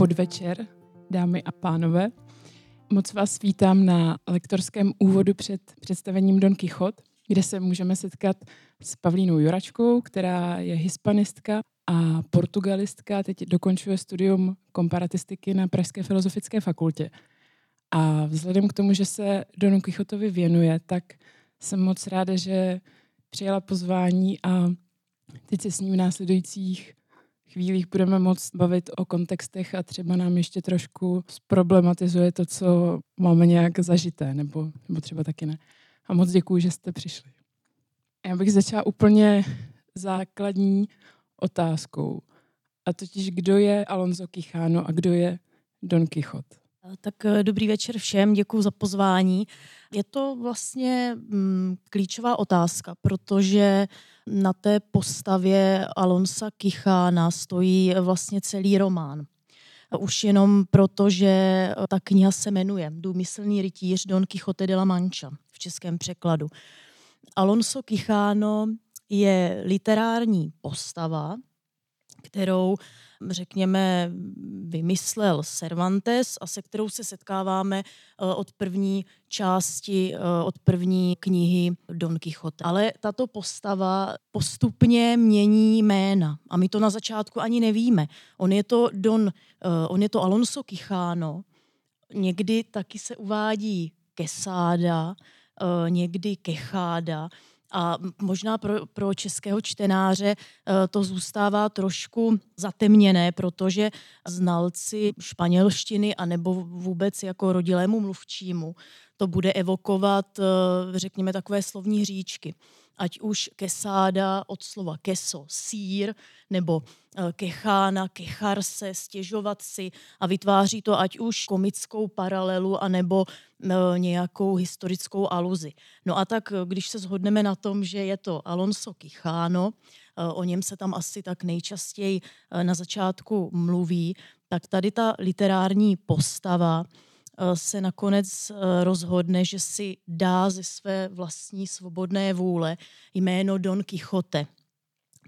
podvečer, dámy a pánové. Moc vás vítám na lektorském úvodu před představením Don Quixote, kde se můžeme setkat s Pavlínou Juračkou, která je hispanistka a portugalistka, teď dokončuje studium komparatistiky na Pražské filozofické fakultě. A vzhledem k tomu, že se Donu Quixotovi věnuje, tak jsem moc ráda, že přijala pozvání a teď se s ním v následujících chvílích budeme moc bavit o kontextech a třeba nám ještě trošku zproblematizuje to, co máme nějak zažité, nebo, nebo třeba taky ne. A moc děkuji, že jste přišli. Já bych začala úplně základní otázkou. A totiž, kdo je Alonso Quijano a kdo je Don Quixote? Tak eh, dobrý večer všem, děkuji za pozvání. Je to vlastně mm, klíčová otázka, protože na té postavě Alonsa Kichána stojí vlastně celý román. Už jenom proto, že eh, ta kniha se jmenuje Důmyslný rytíř Don Quixote de la Mancha v českém překladu. Alonso Kichano je literární postava, kterou řekněme, vymyslel Cervantes a se kterou se setkáváme eh, od první části, eh, od první knihy Don Quixote. Ale tato postava postupně mění jména a my to na začátku ani nevíme. On je to Don, eh, on je to Alonso Quijano, někdy taky se uvádí Quesada, někdy Kecháda, a možná pro, pro českého čtenáře eh, to zůstává trošku zatemněné, protože znalci španělštiny anebo vůbec jako rodilému mluvčímu to bude evokovat, eh, řekněme, takové slovní hříčky ať už kesáda od slova keso, sír, nebo eh, kechána, kecharse, stěžovat si a vytváří to ať už komickou paralelu, anebo eh, nějakou historickou aluzi. No a tak, eh, když se shodneme na tom, že je to Alonso Quijano, o něm se tam asi tak nejčastěji na začátku mluví, tak tady ta literární postava se nakonec eh, rozhodne, že si dá ze své vlastní svobodné vůle jméno Don Quixote.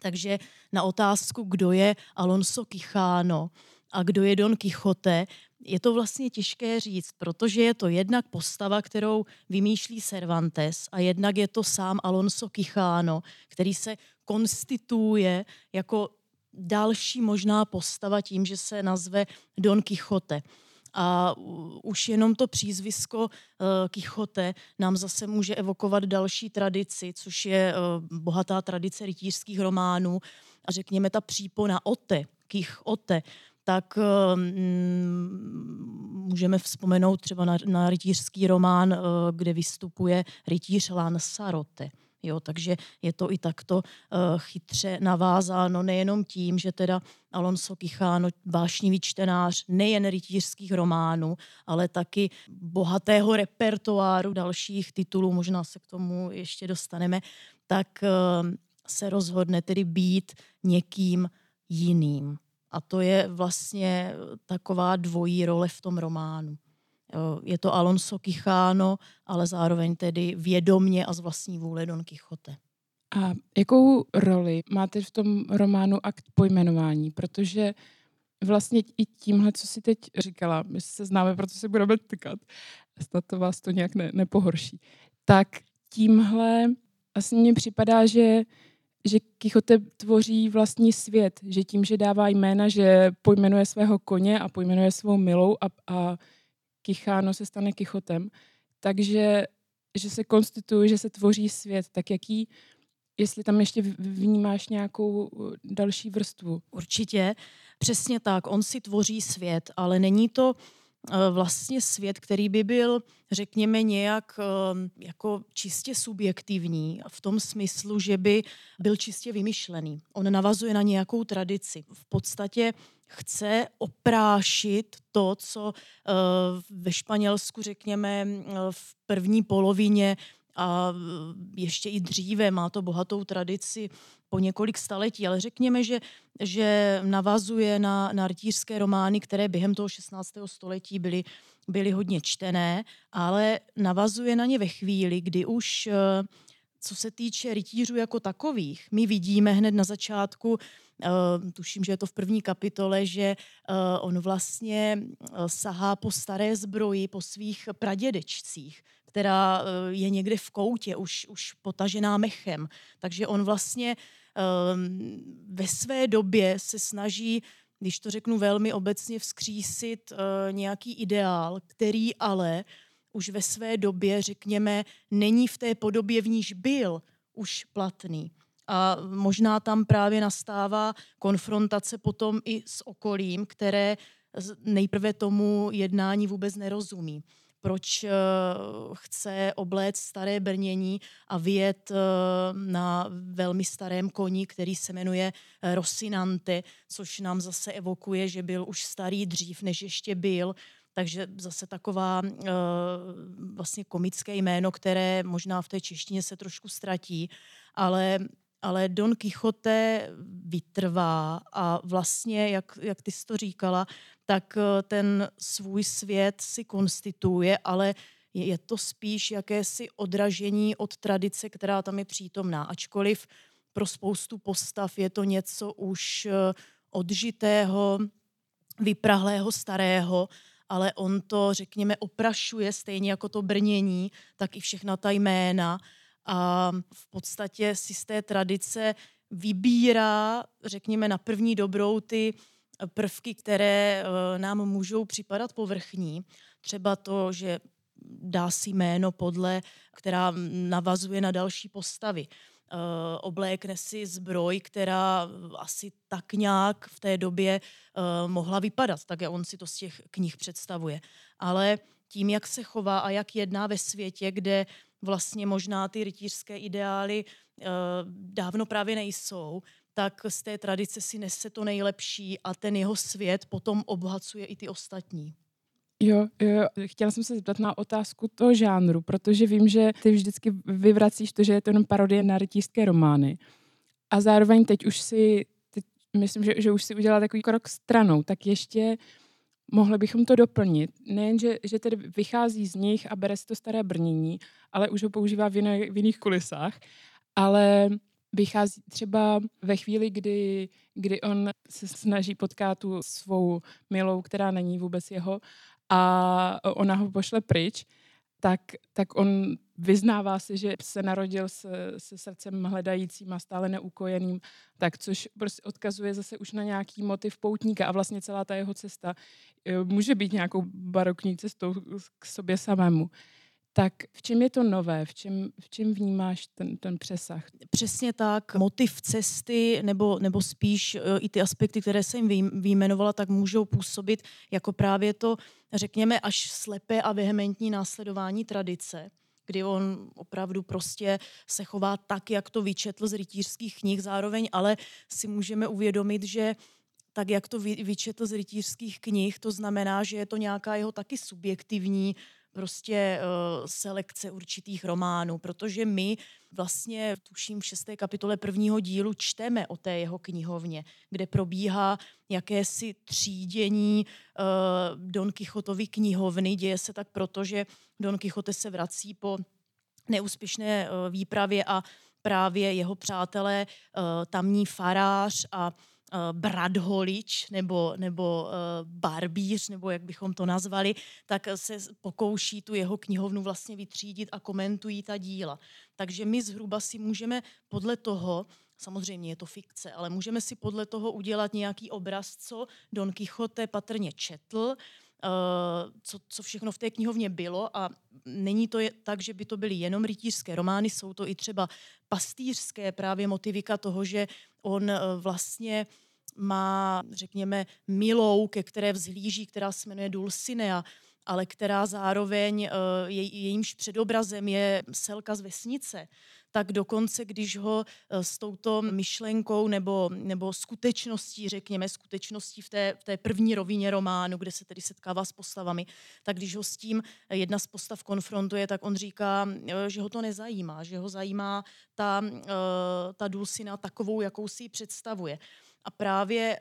Takže na otázku, kdo je Alonso Quijano a kdo je Don Quixote, je to vlastně těžké říct, protože je to jednak postava, kterou vymýšlí Cervantes a jednak je to sám Alonso Quijano, který se konstituje jako další možná postava tím, že se nazve Don Quixote. A už jenom to přízvisko eh, Kichote nám zase může evokovat další tradici, což je eh, bohatá tradice rytířských románů a řekněme ta přípona Ote, Kichote, tak eh, mm, můžeme vzpomenout třeba na, na rytířský román, kde vystupuje rytíř Lansarote. Jo, takže je to i takto uh, chytře navázáno nejenom tím, že teda Alonso Kichano, vášnivý čtenář nejen rytířských románů, ale taky bohatého repertoáru dalších titulů, možná se k tomu ještě dostaneme, tak uh, se rozhodne tedy být někým jiným. A to je vlastně taková dvojí role v tom románu. Eh, je to Alonso Quijano, ale zároveň tedy vědomně a z vlastní vůle Don Quixote. A jakou roli máte v tom románu akt pojmenování? Protože vlastně i tímhle, co si teď říkala, my se známe, proto se budeme tykat, snad to vás to nějak ne, nepohorší, tak tímhle asi mně připadá, že že Kichote tvoří vlastní svět, že tím, že dává jména, že pojmenuje svého koně a pojmenuje svou milou a, a Kicháno se stane Kichotem, takže že se konstituuje, že se tvoří svět, tak jaký, jestli tam ještě vnímáš nějakou uh, další vrstvu. Určitě, přesně tak, on si tvoří svět, ale není to uh, vlastně svět, který by byl, řekněme, nějak um, jako čistě subjektivní, v tom smyslu, že by byl čistě vymyšlený. On navazuje na nějakou tradici. V podstatě chce oprášit to, co eh, ve Španělsku, řekněme, eh, v první polovině a eh, ještě i dříve má to bohatou tradici po několik staletí, ale řekněme, že, že navazuje na, na rytířské romány, které během toho 16. století byly, byly hodně čtené, ale navazuje na ně ve chvíli, kdy už co se týče rytířů jako takových, my vidíme hned na začátku, uh, tuším, že je to v první kapitole, že uh, on vlastně uh, sahá po staré zbroji, po svých pradědečcích, která je někde v koutě, už, už potažená mechem. Takže on vlastně ve své době se snaží když to řeknu velmi obecně, vzkřísit nějaký ideál, který ale už ve své době, řekněme, není v té podobě, v níž byl už platný. A možná tam právě nastává konfrontace potom i s okolím, které nejprve tomu jednání vůbec nerozumí. Proč uh, chce obléct staré brnění a vyjet uh, na velmi starém koni, který se jmenuje Rosinante, což nám zase evokuje, že byl už starý dřív, než ještě byl takže zase taková uh, vlastně komické jméno, které možná v té češtině se trošku ztratí, ale ale Don Quixote vytrvá a vlastně, jak, jak ty jsi to říkala, tak eh, ten svůj svět si konstituje, ale je to spíš jakési odražení od tradice, která tam je přítomná. Ačkoliv pro spoustu postav je to něco už eh, odžitého, vyprahlého, starého, ale on to, řekněme, oprašuje stejně jako to brnění, tak i všechna ta jména a v podstatě si z té tradice vybírá, řekněme, na první dobrou ty prvky, které eh, nám můžou připadat povrchní. Třeba to, že dá si jméno podle, která navazuje na další postavy. Uh, oblékne si zbroj, která asi tak nějak v té době uh, mohla vypadat, tak on si to z těch knih představuje. Ale tím, jak se chová a jak jedná ve světě, kde vlastně možná ty rytířské ideály uh, dávno právě nejsou, tak z té tradice si nese to nejlepší a ten jeho svět potom obohacuje i ty ostatní. Jo, jo, chtěla jsem se zeptat na otázku toho žánru, protože vím, že ty vždycky vyvracíš to, že je to jenom parodie na rytířské romány. A zároveň teď už si, teď myslím, že, že už si udělala takový krok stranou, tak ještě mohli bychom to doplnit. Nejen, že, že tedy vychází z nich a bere si to staré brnění, ale už ho používá v, jiné, v jiných kulisách, ale vychází třeba ve chvíli, kdy, kdy on se snaží potkat tu svou milou, která není vůbec jeho a ona ho pošle pryč, tak, tak on vyznává si, že se narodil se, se srdcem hledajícím a stále neukojeným, tak což prostě odkazuje zase už na nějaký motiv poutníka a vlastně celá ta jeho cesta eh, může být nějakou barokní cestou k sobě samému. Tak v čem je to nové? V čem, v čem vnímáš ten, ten přesah? Přesně tak. Motiv cesty, nebo, nebo spíš eh, i ty aspekty, které jsem vyjmenovala, tak můžou působit jako právě to, řekněme, až slepé a vehementní následování tradice kdy on opravdu prostě se chová tak, jak to vyčetl z rytířských knih zároveň, ale si můžeme uvědomit, že tak, jak to vyčetl z rytířských knih, to znamená, že je to nějaká jeho taky subjektivní prostě uh, selekce určitých románů, protože my vlastně, tuším, v šesté kapitole prvního dílu čteme o té jeho knihovně, kde probíhá jakési třídění uh, Don Quixotovy knihovny. Děje se tak proto, že Don Quixote se vrací po neúspěšné uh, výpravě a právě jeho přátelé, tamní farář a bradholič nebo, nebo uh, barbíř, nebo jak bychom to nazvali, tak se pokouší tu jeho knihovnu vlastně vytřídit a komentují ta díla. Takže my zhruba si můžeme podle toho, samozřejmě je to fikce, ale můžeme si podle toho udělat nějaký obraz, co Don Quixote patrně četl, Uh, co, co všechno v té knihovně bylo a není to je, tak, že by to byly jenom rytířské romány, jsou to i třeba pastýřské právě motivika toho, že on uh, vlastně má, řekněme, milou, ke které vzhlíží, která se jmenuje Dulcinea, ale která zároveň je, jejímž předobrazem je selka z vesnice, tak dokonce, když ho uh, s touto myšlenkou nebo, nebo skutečností, řekněme, skutečností v té, v té první rovině románu, kde se tedy setkává s postavami, tak když ho s tím jedna z postav konfrontuje, tak on říká, uh, že ho to nezajímá, že ho zajímá ta, ta Dulcina takovou, jakou si ji představuje. A právě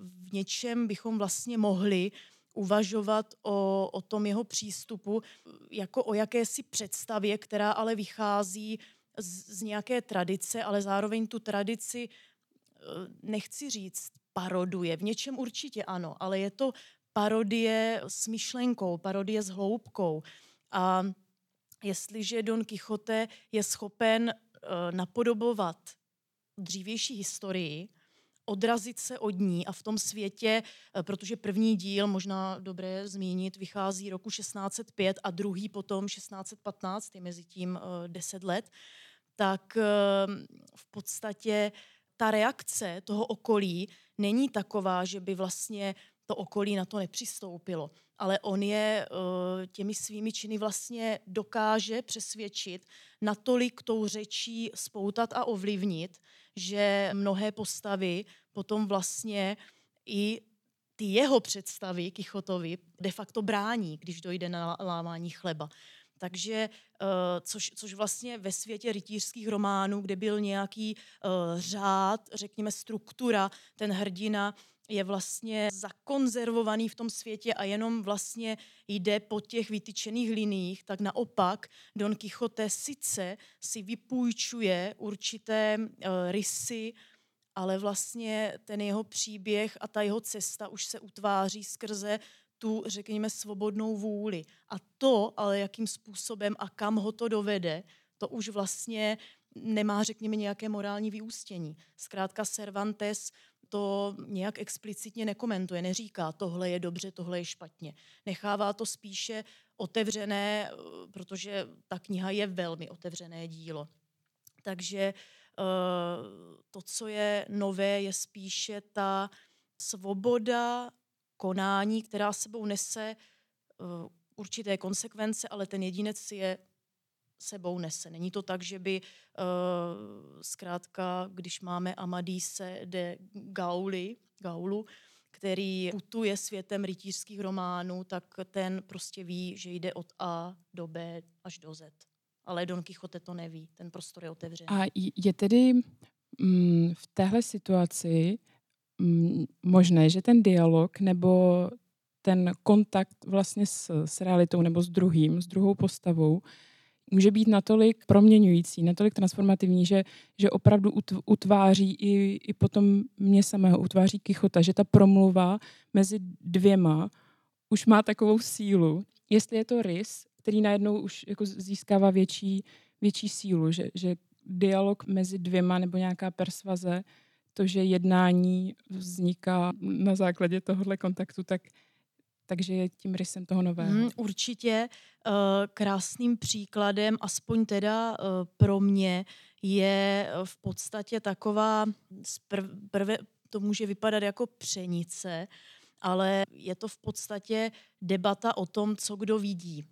v něčem bychom vlastně mohli uvažovat o, o tom jeho přístupu jako o jakési představě, která ale vychází z, z nějaké tradice, ale zároveň tu tradici, eh, nechci říct, paroduje. V něčem určitě ano, ale je to parodie s myšlenkou, parodie s hloubkou. A jestliže Don Quixote je schopen uh, napodobovat dřívější historii, odrazit se od ní a v tom světě, uh, protože první díl, možná dobré zmínit, vychází roku 1605 a druhý potom 1615, je mezi tím uh, 10 let, tak uh, v podstatě ta reakce toho okolí není taková, že by vlastně to okolí na to nepřistoupilo. Ale on je eh, těmi svými činy vlastně dokáže přesvědčit, natolik tou řečí spoutat a ovlivnit, že mnohé postavy potom vlastně i ty jeho představy Kichotovi de facto brání, když dojde na lámání chleba. Takže, eh, což, což vlastně ve světě rytířských románů, kde byl nějaký uh, řád, řekněme struktura, ten hrdina je vlastně zakonzervovaný v tom světě a jenom vlastně jde po těch vytyčených liních, tak naopak Don Quixote sice si vypůjčuje určité uh, rysy, ale vlastně ten jeho příběh a ta jeho cesta už se utváří skrze tu, řekněme, svobodnou vůli. A to, ale jakým způsobem a kam ho to dovede, to už vlastně nemá, řekněme, nějaké morální vyústění. Zkrátka Cervantes to nějak explicitně nekomentuje, neříká, tohle je dobře, tohle je špatně. Nechává to spíše otevřené, protože ta kniha je velmi otevřené dílo. Takže eh, to, co je nové, je spíše ta svoboda konání, která sebou nese uh, určité konsekvence, ale ten jedinec si je sebou nese. Není to tak, že by uh, zkrátka, když máme Amadise de Gauli, Gaulu, který putuje světem rytířských románů, tak ten prostě ví, že jde od A do B až do Z. Ale Don Quixote to neví, ten prostor je otevřený. A je tedy mm, v téhle situaci možné, že ten dialog nebo ten kontakt vlastně s, s realitou nebo s druhým, s druhou postavou, může být natolik proměňující, natolik transformativní, že, že opravdu utváří i, i potom mě samého, utváří Kichota, že ta promluva mezi dvěma už má takovou sílu. Jestli je to rys, který najednou už jako získává větší, větší sílu, že, že dialog mezi dvěma nebo nějaká persvaze to, že jednání vzniká na základě tohohle kontaktu, tak takže je tím rysem toho nového. Hmm, určitě uh, krásným příkladem, aspoň teda uh, pro mě, je eh, v podstatě taková, prve to může vypadat jako přenice, ale je to v podstatě debata o tom, co kdo vidí.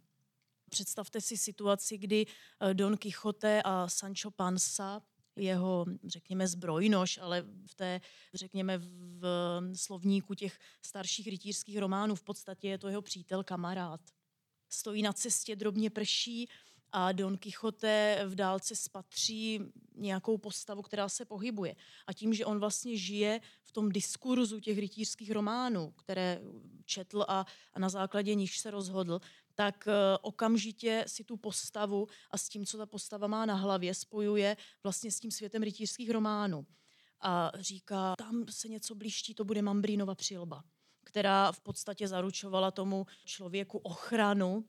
Představte si situaci, kdy Don Quixote a Sancho Panza jeho, řekněme, zbrojnož, ale v té, řekněme, v slovníku těch starších rytířských románů v podstatě je to jeho přítel, kamarád. Stojí na cestě, drobně prší a Don Quixote v dálce spatří nějakou postavu, která se pohybuje. A tím, že on vlastně žije v tom diskurzu těch rytířských románů, které četl a, a na základě nich se rozhodl, tak eh, okamžitě si tu postavu a s tím, co ta postava má na hlavě, spojuje vlastně s tím světem rytířských románů. A říká, tam se něco blížtí, to bude Mambrínova přilba, která v podstatě zaručovala tomu člověku ochranu,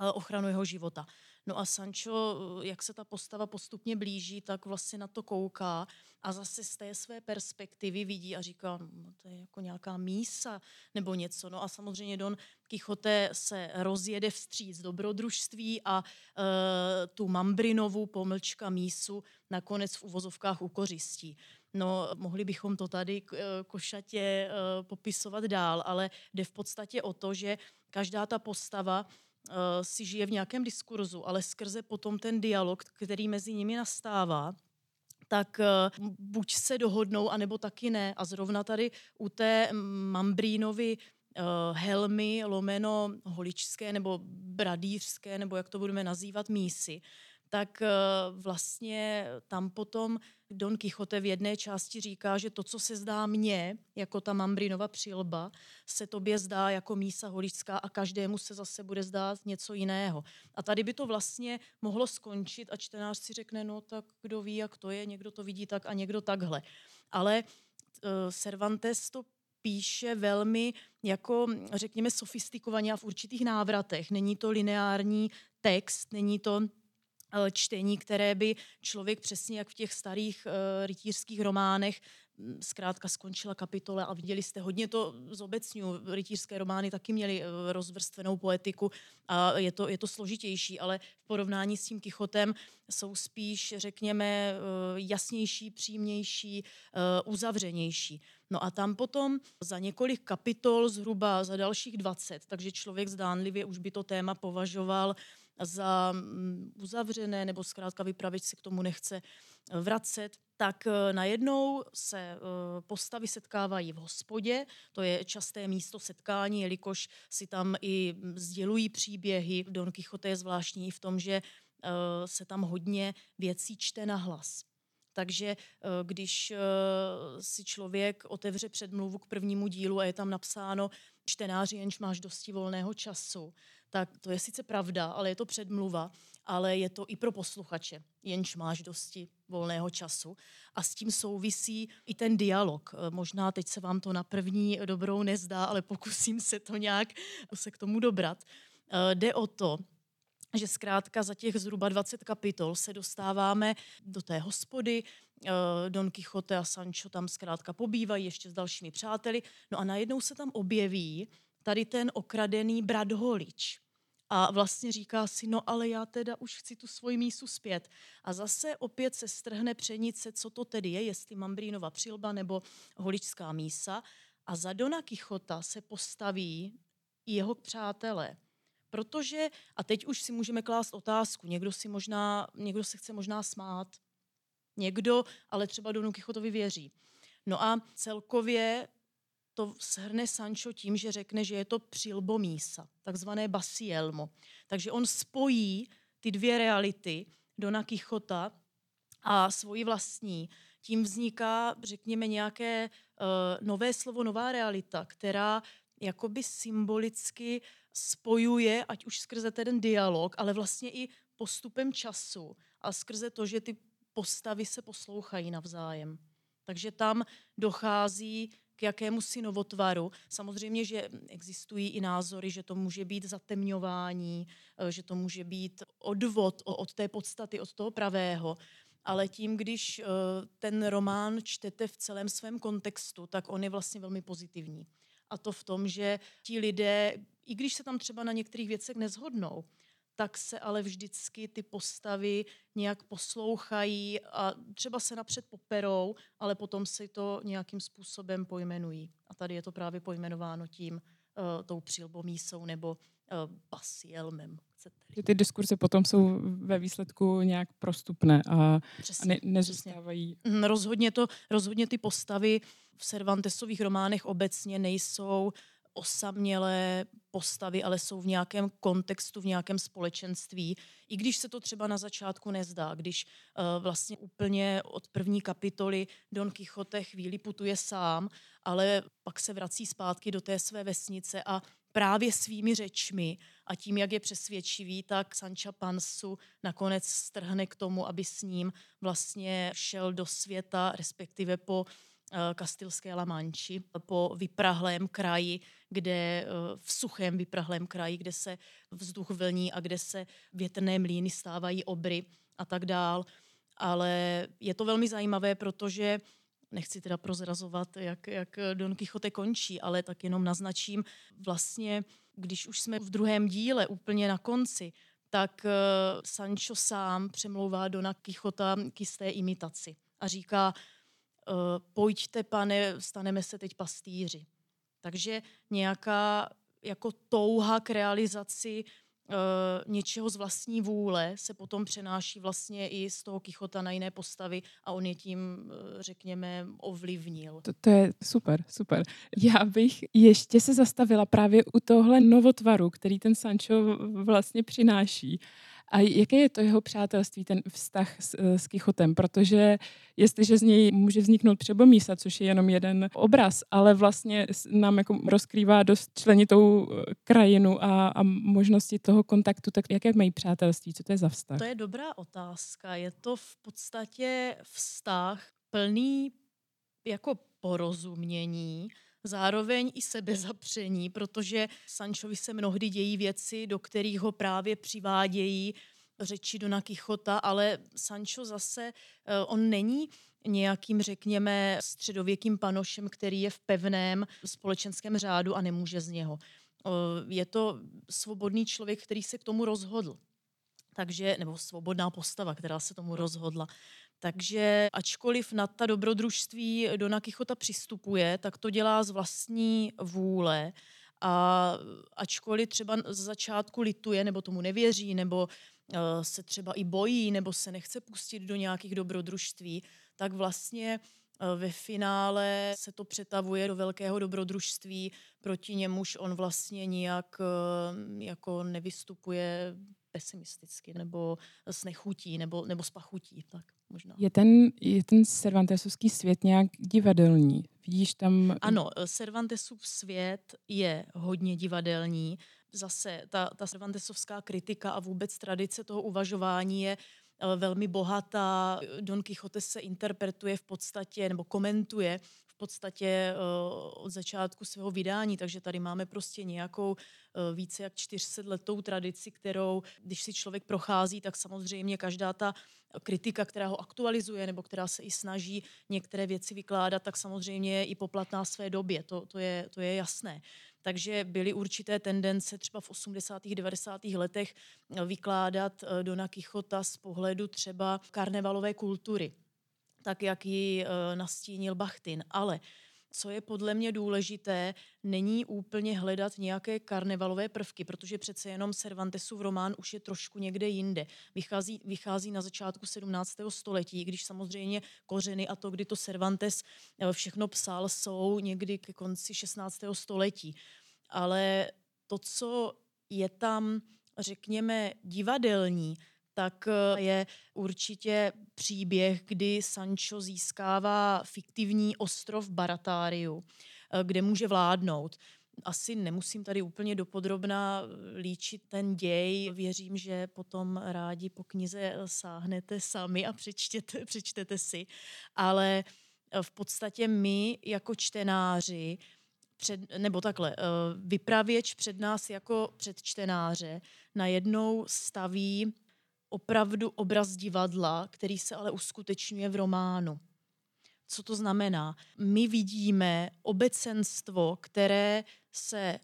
eh, ochranu jeho života. No a Sancho, jak se ta postava postupně blíží, tak vlastně na to kouká a zase z té své perspektivy vidí a říká, no, to je jako nějaká mísa nebo něco. No a samozřejmě Don Quixote se rozjede vstříc dobrodružství a e, tu Mambrinovu pomlčka mísu nakonec v uvozovkách ukořistí. No, mohli bychom to tady e, košatě e, popisovat dál, ale jde v podstatě o to, že každá ta postava si žije v nějakém diskurzu, ale skrze potom ten dialog, který mezi nimi nastává, tak eh, buď se dohodnou, anebo taky ne. A zrovna tady u té Mambrínovy uh, helmy, lomeno holičské nebo bradýřské, nebo jak to budeme nazývat, mísy, tak eh, vlastně tam potom Don Quixote v jedné části říká, že to, co se zdá mně, jako ta Mambrinova přilba, se tobě zdá jako mísa holičská a každému se zase bude zdát něco jiného. A tady by to vlastně mohlo skončit a čtenář si řekne, no tak kdo ví, jak to je, někdo to vidí tak a někdo takhle. Ale uh, Cervantes to píše velmi jako, řekněme, sofistikovaně a v určitých návratech. Není to lineární text, není to Eh, čtení, které by člověk přesně jak v těch starých uh, rytířských románech mm, zkrátka skončila kapitole a viděli jste hodně to z obecňu. Rytířské romány taky měly uh, rozvrstvenou poetiku a je to, je to složitější, ale v porovnání s tím Kichotem jsou spíš, řekněme, uh, jasnější, přímější, uzavřenější. No a tam potom za několik kapitol, zhruba za dalších 20, takže člověk zdánlivě už by to téma považoval za mm, uzavřené nebo zkrátka vypravič se k tomu nechce eh, vracet, tak eh, najednou se eh, postavy setkávají v hospodě, to je časté místo setkání, jelikož si tam i mm, sdělují příběhy. Don Quixote je zvláštní v tom, že se tam hodně věcí čte na hlas. Takže když si člověk otevře předmluvu k prvnímu dílu a je tam napsáno čtenáři, jenž máš dosti volného času, tak to je sice pravda, ale je to předmluva, ale je to i pro posluchače, jenž máš dosti volného času. A s tím souvisí i ten dialog. Eh, možná teď se vám to na první dobrou nezdá, ale pokusím se to nějak se k tomu dobrat. Jde o to, že zkrátka za těch zhruba 20 kapitol se dostáváme do té hospody, eh, Don Quixote a Sancho tam zkrátka pobývají ještě s dalšími přáteli, no a najednou se tam objeví tady ten okradený brat Holič. A vlastně říká si, no ale já teda už chci tu svoji mísu zpět. A zase opět se strhne přenice, co to tedy je, jestli Mambrínova přilba nebo holičská mísa. A za Dona Kichota se postaví jeho přátelé. Protože, a teď už si můžeme klást otázku, někdo, si možná, někdo se chce možná smát, někdo ale třeba Donu Kichotovi věří. No a celkově to shrne Sancho tím, že řekne, že je to přilbomísa, takzvané basielmo. Takže on spojí ty dvě reality, Dona Kichota a svoji vlastní. Tím vzniká, řekněme, nějaké uh, nové slovo, nová realita, která jakoby symbolicky spojuje, ať už skrze ten dialog, ale vlastně i postupem času a skrze to, že ty postavy se poslouchají navzájem. Takže tam dochází k jakému si novotvaru. Samozřejmě, že existují i názory, že to může být zatemňování, eh, že to může být odvod od té podstaty, od toho pravého. Ale tím, když eh, ten román čtete v celém svém kontextu, tak on je vlastně velmi pozitivní. A to v tom, že ti lidé, i když se tam třeba na některých věcech nezhodnou, tak se ale vždycky ty postavy nějak poslouchají a třeba se napřed poperou, ale potom si to nějakým způsobem pojmenují. A tady je to právě pojmenováno tím, uh, tou přilbomísou nebo uh, pasielmem. Že ty diskurze potom jsou ve výsledku nějak prostupné a, přesně, a ne, nezůstávají. Přesně. Mhm, rozhodně, to, rozhodně ty postavy v Cervantesových románech obecně nejsou osamělé postavy, ale jsou v nějakém kontextu, v nějakém společenství. I když se to třeba na začátku nezdá, když uh, vlastně úplně od první kapitoly Don Quixote chvíli putuje sám, ale pak se vrací zpátky do té své vesnice a právě svými řečmi a tím, jak je přesvědčivý, tak Sancha Pansu nakonec strhne k tomu, aby s ním vlastně šel do světa, respektive po Eh, kastilské Lamanči po vyprahlém kraji, kde eh, v suchém vyprahlém kraji, kde se vzduch vlní a kde se větrné mlýny stávají obry a tak dál. Ale je to velmi zajímavé, protože nechci teda prozrazovat, jak, jak Don Quixote končí, ale tak jenom naznačím, vlastně, když už jsme v druhém díle úplně na konci, tak uh, Sancho sám přemlouvá Dona Quixota k jisté imitaci a říká, Eh, pojďte, pane, staneme se teď pastýři. Takže nějaká jako touha k realizaci uh, něčeho z vlastní vůle se potom přenáší vlastně i z toho Kichota na jiné postavy a on je tím, uh, řekněme, ovlivnil. To, to je super, super. Já bych ještě se zastavila právě u tohle novotvaru, který ten Sancho vlastně přináší. A jaké je to jeho přátelství, ten vztah s, eh, s Kichotem? Protože jestliže z něj může vzniknout přebomísa, což je jenom jeden obraz, ale vlastně nám jako rozkrývá dost členitou eh, krajinu a, a možnosti toho kontaktu, tak jaké mají přátelství? Co to je za vztah? To je dobrá otázka. Je to v podstatě vztah plný jako porozumění, zároveň i sebezapření, protože Sančovi se mnohdy dějí věci, do kterých ho právě přivádějí řeči Dona Kichota, ale Sancho zase, eh, on není nějakým, řekněme, středověkým panošem, který je v pevném společenském řádu a nemůže z něho. Eh, je to svobodný člověk, který se k tomu rozhodl. Takže, nebo svobodná postava, která se tomu rozhodla. Takže ačkoliv na ta dobrodružství Dona Kichota přistupuje, tak to dělá z vlastní vůle. A ačkoliv třeba z začátku lituje, nebo tomu nevěří, nebo uh, se třeba i bojí, nebo se nechce pustit do nějakých dobrodružství, tak vlastně uh, ve finále se to přetavuje do velkého dobrodružství, proti němuž on vlastně nijak uh, jako nevystupuje pesimisticky, nebo s nechutí, nebo, nebo s pachutí. Tak možná. Je ten, je ten Cervantesovský svět nějak divadelní? Vidíš tam... Ano, Cervantesův svět je hodně divadelní. Zase ta, ta Cervantesovská kritika a vůbec tradice toho uvažování je eh, velmi bohatá. Don Quixote se interpretuje v podstatě, nebo komentuje podstatě uh, od začátku svého vydání, takže tady máme prostě nějakou uh, více jak 400 letou tradici, kterou, když si člověk prochází, tak samozřejmě každá ta kritika, která ho aktualizuje nebo která se i snaží některé věci vykládat, tak samozřejmě je i poplatná své době, to, to, je, to je jasné. Takže byly určité tendence třeba v 80. 90. letech vykládat Dona Kichota z pohledu třeba karnevalové kultury tak jak ji eh, nastínil Bachtin. Ale co je podle mě důležité, není úplně hledat nějaké karnevalové prvky, protože přece jenom Cervantesův román už je trošku někde jinde. Vychází, vychází na začátku 17. století, když samozřejmě kořeny a to, kdy to Cervantes eh, všechno psal, jsou někdy ke konci 16. století. Ale to, co je tam, řekněme, divadelní, tak eh, je určitě příběh, kdy Sancho získává fiktivní ostrov Baratáriu, eh, kde může vládnout. Asi nemusím tady úplně dopodrobná eh, líčit ten děj. Věřím, že potom rádi po knize sáhnete sami a přečtěte, přečtete si. Ale v podstatě my jako čtenáři před, nebo takhle, vypravěč před nás jako před čtenáře najednou staví opravdu obraz divadla, který se ale uskutečňuje v románu. Co to znamená? My vidíme obecenstvo, které se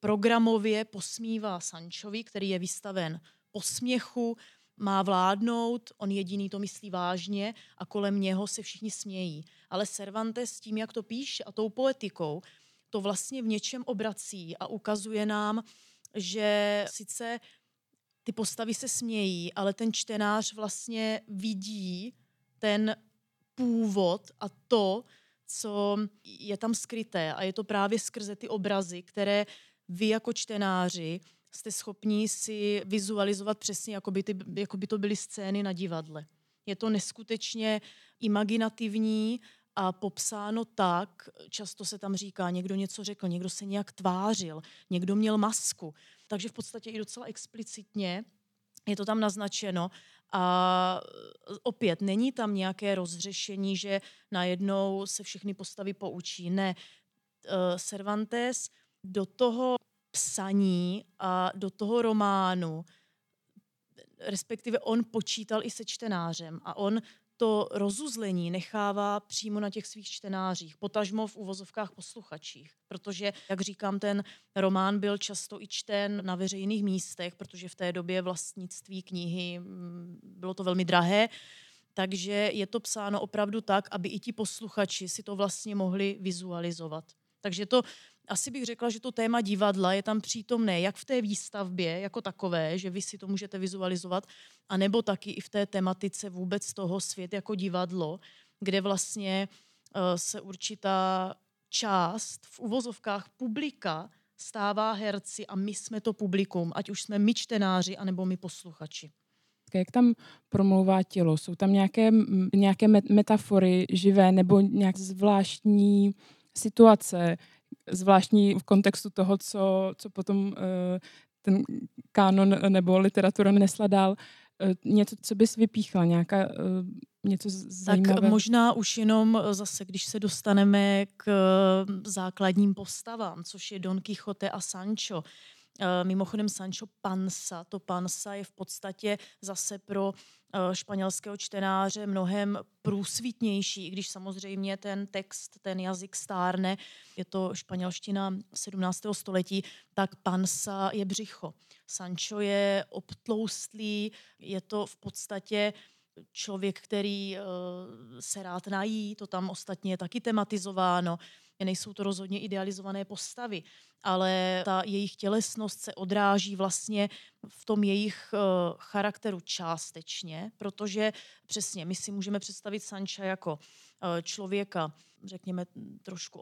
programově posmívá Sančovi, který je vystaven posměchu, má vládnout, on jediný to myslí vážně a kolem něho se všichni smějí. Ale Cervantes tím, jak to píše a tou poetikou, to vlastně v něčem obrací a ukazuje nám, že sice ty postavy se smějí, ale ten čtenář vlastně vidí ten původ a to, co je tam skryté. A je to právě skrze ty obrazy, které vy jako čtenáři jste schopni si vizualizovat přesně, jako by, ty, jako by to byly scény na divadle. Je to neskutečně imaginativní a popsáno tak, často se tam říká, někdo něco řekl, někdo se nějak tvářil, někdo měl masku. Takže v podstatě i docela explicitně je to tam naznačeno. A opět, není tam nějaké rozřešení, že najednou se všechny postavy poučí. Ne. Eh, Cervantes do toho psaní a do toho románu, respektive on počítal i se čtenářem a on to rozuzlení nechává přímo na těch svých čtenářích, potažmo v uvozovkách posluchačích. Protože, jak říkám, ten román byl často i čten na veřejných místech, protože v té době vlastnictví knihy mm, bylo to velmi drahé. Takže je to psáno opravdu tak, aby i ti posluchači si to vlastně mohli vizualizovat. Takže to asi bych řekla, že to téma divadla je tam přítomné jak v té výstavbě jako takové, že vy si to můžete vizualizovat, anebo taky i v té tematice vůbec toho svět jako divadlo, kde vlastně uh, se určitá část v uvozovkách publika stává herci a my jsme to publikum, ať už jsme my čtenáři, anebo my posluchači. Jak tam promlouvá tělo? Jsou tam nějaké, nějaké metafory živé nebo nějak zvláštní situace, zvláštní v kontextu toho, co, co potom uh, ten kánon nebo literatura nesla dál. Uh, něco, co bys vypíchla, nějaká uh, něco zajímavého? Tak možná už jenom zase, když se dostaneme k základním postavám, což je Don Quixote a Sancho, Eh, mimochodem Sancho Pansa, to Pansa je v podstatě zase pro eh, španělského čtenáře mnohem průsvitnější, i když samozřejmě ten text, ten jazyk stárne, je to španělština 17. století, tak Pansa je břicho. Sancho je obtloustlý, je to v podstatě člověk, který uh, se rád nají, to tam ostatně je taky tematizováno. Nejsou to rozhodně idealizované postavy, ale ta jejich tělesnost se odráží vlastně v tom jejich uh, charakteru částečně, protože přesně my si můžeme představit Sancha jako uh, člověka, řekněme, trošku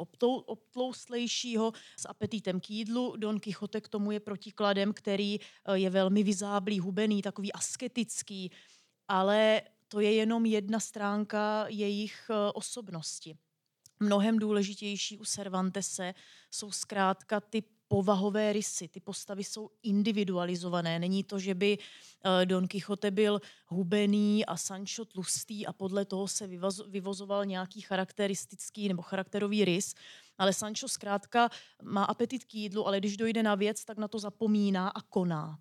obtloustlejšího s apetitem k jídlu. Don Quixote k tomu je protikladem, který uh, je velmi vyzáblý, hubený, takový asketický, ale to je jenom jedna stránka jejich osobnosti mnohem důležitější u Cervantese jsou zkrátka ty povahové rysy. Ty postavy jsou individualizované. Není to, že by eh, Don Quixote byl hubený a Sancho tlustý a podle toho se vyvozoval nějaký charakteristický nebo charakterový rys. Ale Sancho zkrátka má apetit k jídlu, ale když dojde na věc, tak na to zapomíná a koná.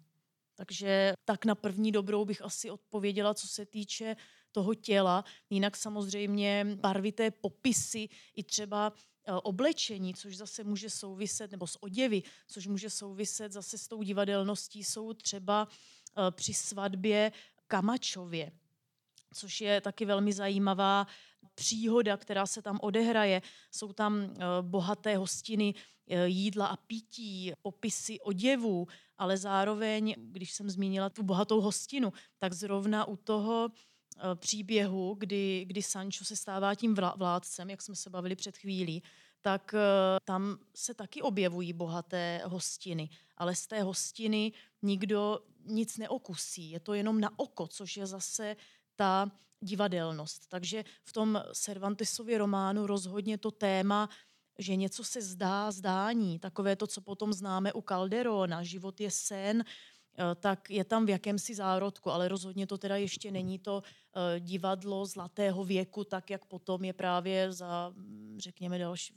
Takže tak na první dobrou bych asi odpověděla, co se týče toho těla. Jinak samozřejmě barvité popisy i třeba eh, oblečení, což zase může souviset, nebo s oděvy, což může souviset zase s tou divadelností, jsou třeba eh, při svatbě Kamačově, což je taky velmi zajímavá příhoda, která se tam odehraje. Jsou tam eh, bohaté hostiny jídla a pití, popisy oděvů, ale zároveň, když jsem zmínila tu bohatou hostinu, tak zrovna u toho příběhu, kdy, kdy Sancho se stává tím vládcem, jak jsme se bavili před chvílí, tak eh, tam se taky objevují bohaté hostiny, ale z té hostiny nikdo nic neokusí. Je to jenom na oko, což je zase ta divadelnost. Takže v tom Cervantesově románu rozhodně to téma, že něco se zdá zdání, takové to, co potom známe u Calderona, život je sen, Eh, tak je tam v jakémsi zárodku, ale rozhodně to teda ještě není to eh, divadlo zlatého věku, tak jak potom je právě za, mm, řekněme, další,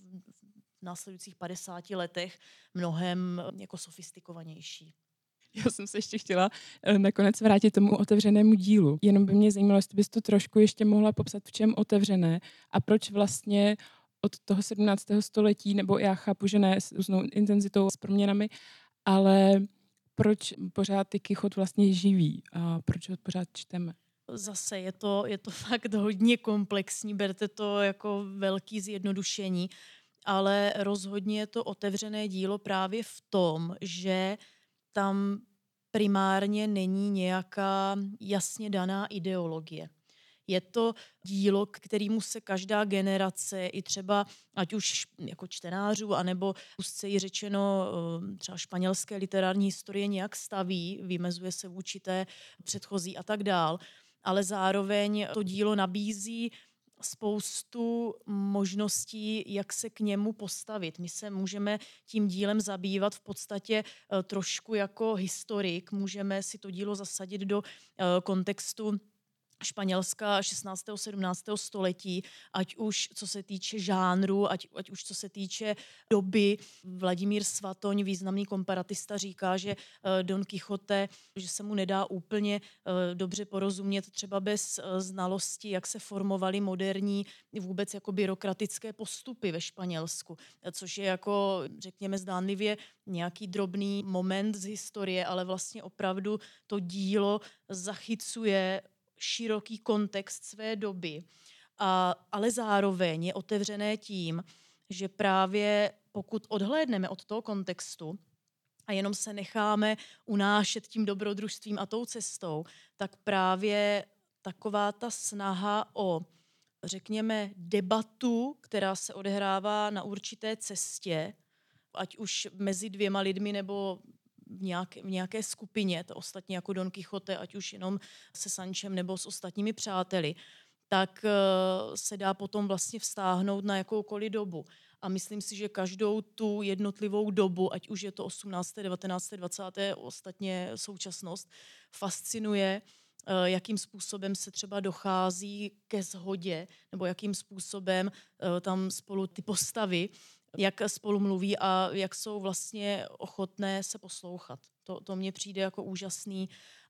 v následujících 50 letech mnohem eh, jako sofistikovanější. Já jsem se ještě chtěla nakonec vrátit tomu otevřenému dílu. Jenom by mě zajímalo, jestli bys to trošku ještě mohla popsat, v čem otevřené a proč vlastně od toho 17. století, nebo já chápu, že ne s různou intenzitou, s proměnami, ale proč pořád ty Kichot vlastně živí a proč ho pořád čteme? Zase je to, je to fakt hodně komplexní, berte to jako velký zjednodušení, ale rozhodně je to otevřené dílo právě v tom, že tam primárně není nějaká jasně daná ideologie. Je to dílo, k kterému se každá generace, i třeba ať už jako čtenářů, anebo úzce řečeno eh, třeba španělské literární historie nějak staví, vymezuje se vůči té předchozí a tak dál. Ale zároveň to dílo nabízí spoustu možností, jak se k němu postavit. My se můžeme tím dílem zabývat v podstatě eh, trošku jako historik, můžeme si to dílo zasadit do eh, kontextu Španělska 16. 17. století, ať už co se týče žánru, ať, ať už co se týče doby. Vladimír Svatoň, významný komparatista, říká, že uh, Don Quixote, že se mu nedá úplně uh, dobře porozumět třeba bez uh, znalosti, jak se formovaly moderní vůbec jako byrokratické postupy ve Španělsku, což je jako, řekněme, zdánlivě nějaký drobný moment z historie, ale vlastně opravdu to dílo zachycuje široký kontext své doby, a, ale zároveň je otevřené tím, že právě pokud odhlédneme od toho kontextu a jenom se necháme unášet tím dobrodružstvím a tou cestou, tak právě taková ta snaha o, řekněme, debatu, která se odehrává na určité cestě, ať už mezi dvěma lidmi nebo v nějaké, v nějaké skupině, to ostatně jako Don Quixote, ať už jenom se Sančem nebo s ostatními přáteli, tak se dá potom vlastně vstáhnout na jakoukoliv dobu. A myslím si, že každou tu jednotlivou dobu, ať už je to 18., 19., 20., ostatně současnost, fascinuje, eh, jakým způsobem se třeba dochází ke shodě, nebo jakým způsobem eh, tam spolu ty postavy, jak spolu mluví a jak jsou vlastně ochotné se poslouchat. To, to mně přijde jako úžasný.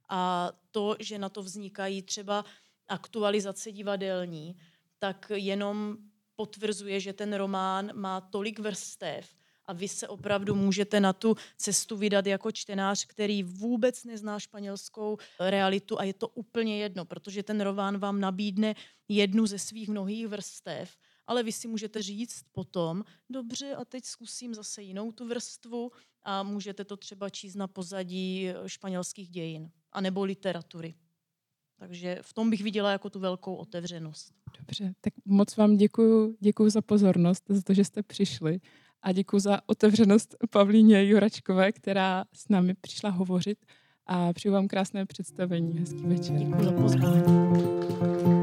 A to, že na to vznikají třeba aktualizace divadelní, tak jenom potvrzuje, že ten román má tolik vrstev a vy se opravdu můžete na tu cestu vydat jako čtenář, který vůbec nezná španělskou realitu a je to úplně jedno, protože ten román vám nabídne jednu ze svých mnohých vrstev, ale vy si můžete říct potom, dobře, a teď zkusím zase jinou tu vrstvu a můžete to třeba číst na pozadí španělských dějin anebo literatury. Takže v tom bych viděla jako tu velkou otevřenost. Dobře, tak moc vám děkuji, děkuji za pozornost, za to, že jste přišli a děkuji za otevřenost Pavlíně Juračkové, která s námi přišla hovořit a přeju vám krásné představení. Hezký večer. Děkuji za pozvání.